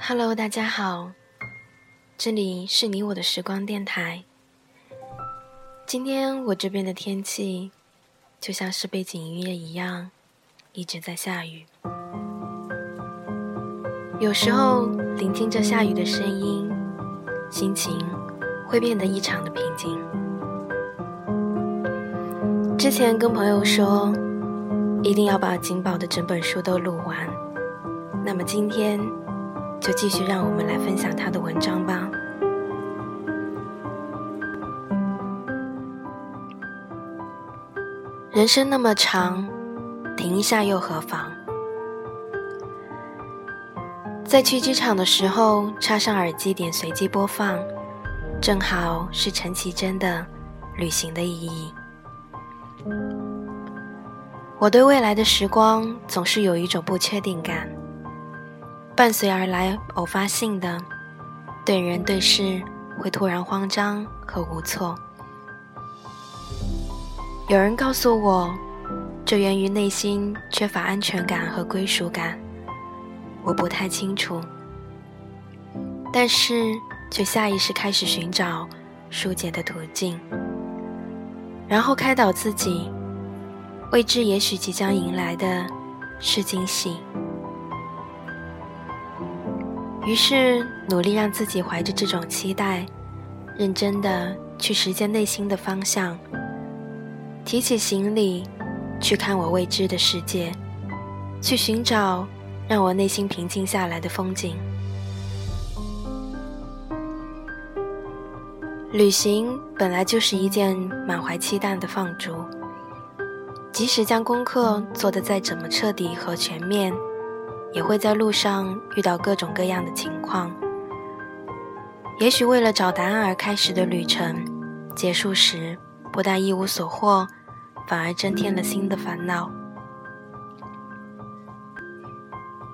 Hello，大家好，这里是你我的时光电台。今天我这边的天气就像是背景音乐一样，一直在下雨。有时候聆听着下雨的声音，心情会变得异常的平静。之前跟朋友说，一定要把金宝的整本书都录完。那么今天。就继续让我们来分享他的文章吧。人生那么长，停一下又何妨？在去机场的时候，插上耳机点随机播放，正好是陈绮贞的《旅行的意义》。我对未来的时光总是有一种不确定感。伴随而来，偶发性的，对人对事会突然慌张和无措。有人告诉我，这源于内心缺乏安全感和归属感。我不太清楚，但是却下意识开始寻找疏解的途径，然后开导自己，未知也许即将迎来的是惊喜。于是，努力让自己怀着这种期待，认真的去实践内心的方向。提起行李，去看我未知的世界，去寻找让我内心平静下来的风景。旅行本来就是一件满怀期待的放逐，即使将功课做得再怎么彻底和全面。也会在路上遇到各种各样的情况。也许为了找答案而开始的旅程，结束时不但一无所获，反而增添了新的烦恼。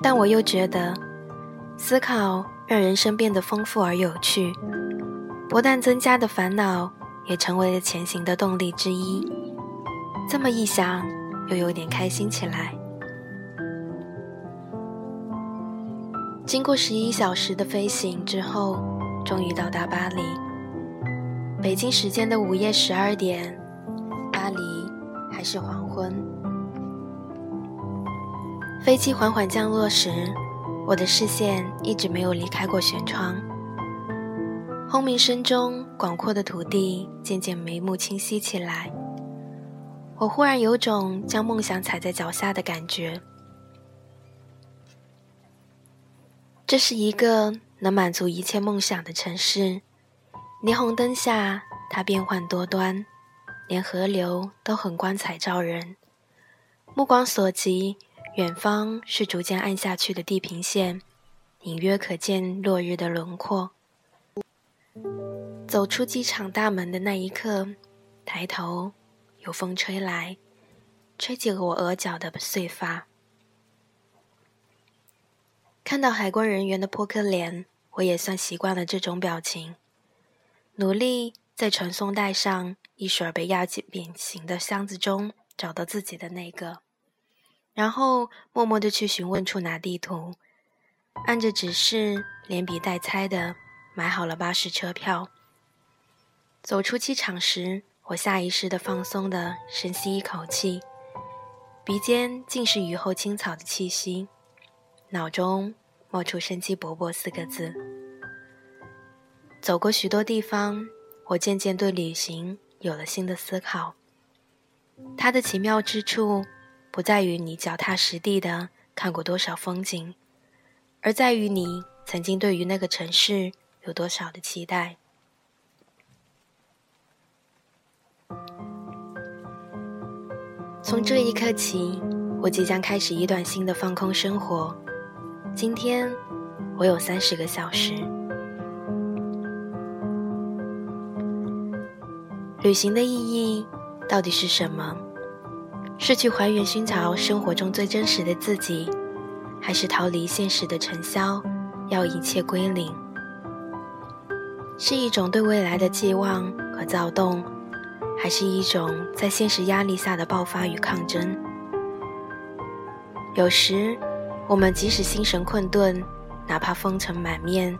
但我又觉得，思考让人生变得丰富而有趣，不但增加的烦恼，也成为了前行的动力之一。这么一想，又有点开心起来。经过十一小时的飞行之后，终于到达巴黎。北京时间的午夜十二点，巴黎还是黄昏。飞机缓缓降落时，我的视线一直没有离开过舷窗。轰鸣声中，广阔的土地渐渐眉目清晰起来。我忽然有种将梦想踩在脚下的感觉。这是一个能满足一切梦想的城市，霓虹灯下，它变幻多端，连河流都很光彩照人。目光所及，远方是逐渐暗下去的地平线，隐约可见落日的轮廓。走出机场大门的那一刻，抬头，有风吹来，吹起了我额角的碎发。看到海关人员的扑克脸，我也算习惯了这种表情。努力在传送带上一水被压进扁形的箱子中找到自己的那个，然后默默地去询问处拿地图，按着指示连笔带猜的买好了巴士车票。走出机场时，我下意识地放松地深吸一口气，鼻尖尽是雨后青草的气息。脑中冒出“生机勃勃”四个字。走过许多地方，我渐渐对旅行有了新的思考。它的奇妙之处，不在于你脚踏实地的看过多少风景，而在于你曾经对于那个城市有多少的期待。从这一刻起，我即将开始一段新的放空生活。今天我有三十个小时。旅行的意义到底是什么？是去还原寻找生活中最真实的自己，还是逃离现实的尘嚣，要一切归零？是一种对未来的寄望和躁动，还是一种在现实压力下的爆发与抗争？有时。我们即使心神困顿，哪怕风尘满面，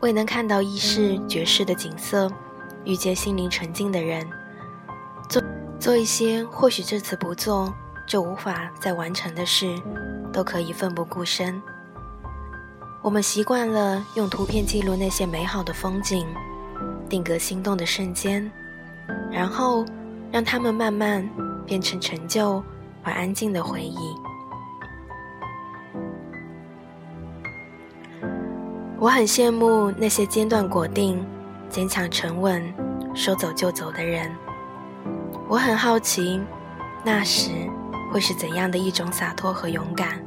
未能看到异世绝世的景色，遇见心灵纯净的人，做做一些或许这次不做就无法再完成的事，都可以奋不顾身。我们习惯了用图片记录那些美好的风景，定格心动的瞬间，然后让它们慢慢变成陈旧而安静的回忆。我很羡慕那些坚断果定、坚强沉稳、说走就走的人。我很好奇，那时会是怎样的一种洒脱和勇敢。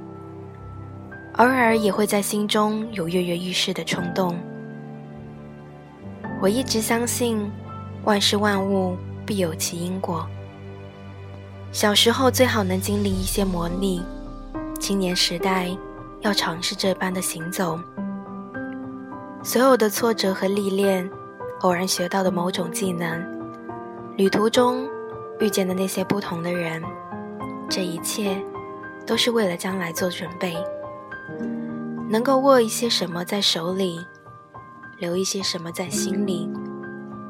偶尔也会在心中有跃跃欲试的冲动。我一直相信，万事万物必有其因果。小时候最好能经历一些磨砺，青年时代要尝试这般的行走。所有的挫折和历练，偶然学到的某种技能，旅途中遇见的那些不同的人，这一切都是为了将来做准备。能够握一些什么在手里，留一些什么在心里，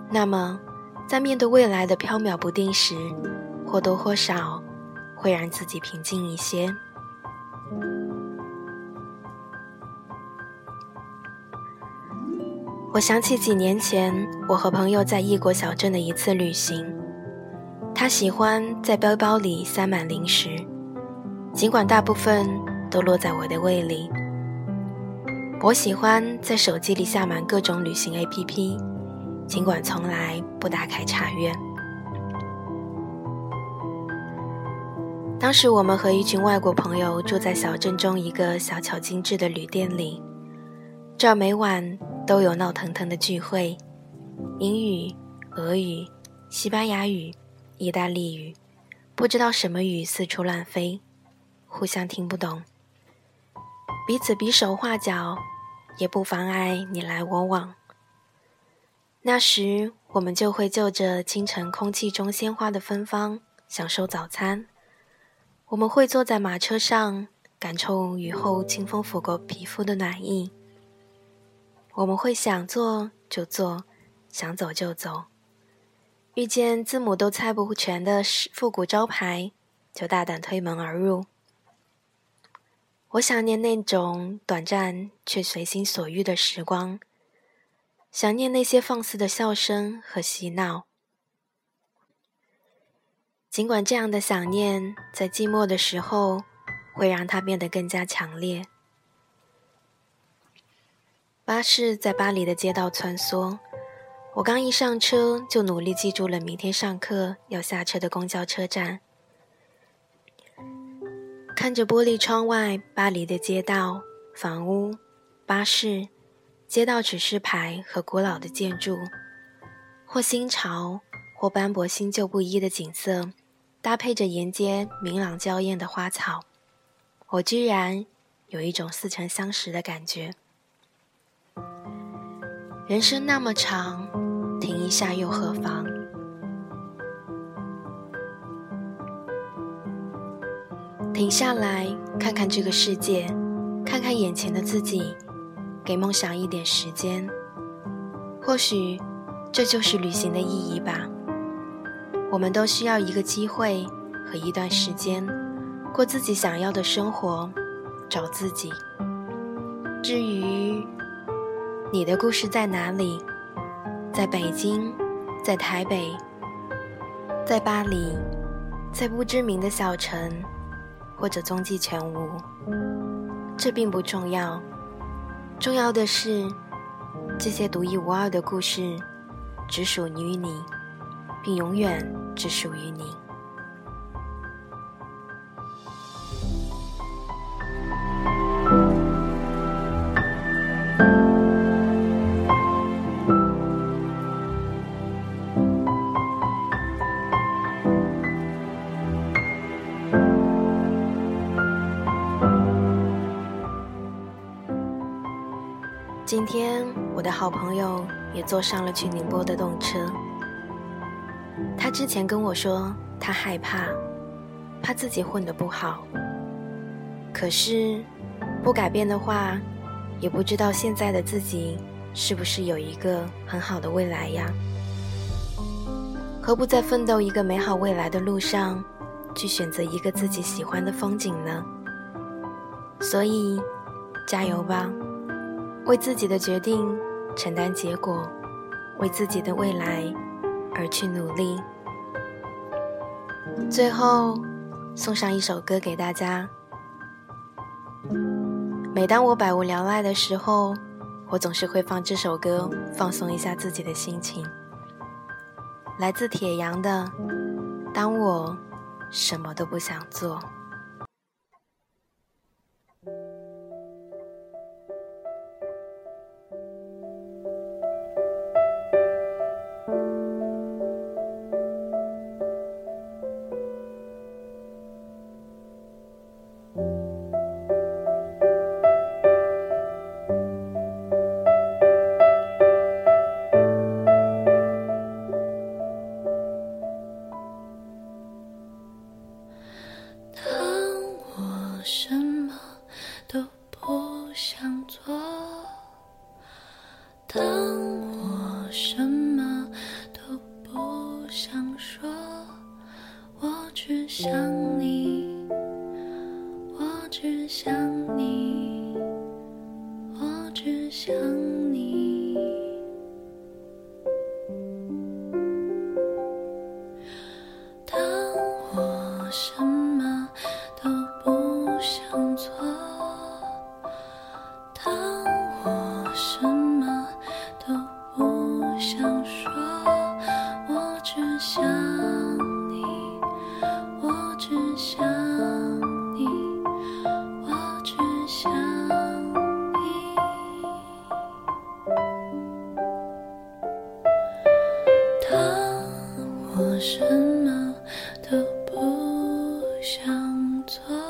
那么在面对未来的飘渺不定时，或多或少会让自己平静一些。我想起几年前，我和朋友在异国小镇的一次旅行。他喜欢在背包里塞满零食，尽管大部分都落在我的胃里。我喜欢在手机里下满各种旅行 APP，尽管从来不打开查阅。当时我们和一群外国朋友住在小镇中一个小巧精致的旅店里，这儿每晚。都有闹腾腾的聚会，英语、俄语、西班牙语、意大利语，不知道什么语四处乱飞，互相听不懂，彼此比手画脚，也不妨碍你来我往。那时我们就会就着清晨空气中鲜花的芬芳享受早餐，我们会坐在马车上，感受雨后清风拂过皮肤的暖意。我们会想做就做，想走就走。遇见字母都猜不全的复古招牌，就大胆推门而入。我想念那种短暂却随心所欲的时光，想念那些放肆的笑声和嬉闹。尽管这样的想念在寂寞的时候，会让它变得更加强烈。巴士在巴黎的街道穿梭，我刚一上车就努力记住了明天上课要下车的公交车站。看着玻璃窗外巴黎的街道、房屋、巴士、街道指示牌和古老的建筑，或新潮，或斑驳新旧不一的景色，搭配着沿街明朗娇艳的花草，我居然有一种似曾相识的感觉。人生那么长，停一下又何妨？停下来看看这个世界，看看眼前的自己，给梦想一点时间。或许这就是旅行的意义吧。我们都需要一个机会和一段时间，过自己想要的生活，找自己。至于……你的故事在哪里？在北京，在台北，在巴黎，在不知名的小城，或者踪迹全无，这并不重要。重要的是，这些独一无二的故事，只属于你，并永远只属于你。我的好朋友也坐上了去宁波的动车。他之前跟我说，他害怕，怕自己混得不好。可是，不改变的话，也不知道现在的自己是不是有一个很好的未来呀？何不在奋斗一个美好未来的路上，去选择一个自己喜欢的风景呢？所以，加油吧，为自己的决定承担结果，为自己的未来而去努力。最后，送上一首歌给大家。每当我百无聊赖的时候，我总是会放这首歌，放松一下自己的心情。来自铁阳的《当我什么都不想做》。当我生想做。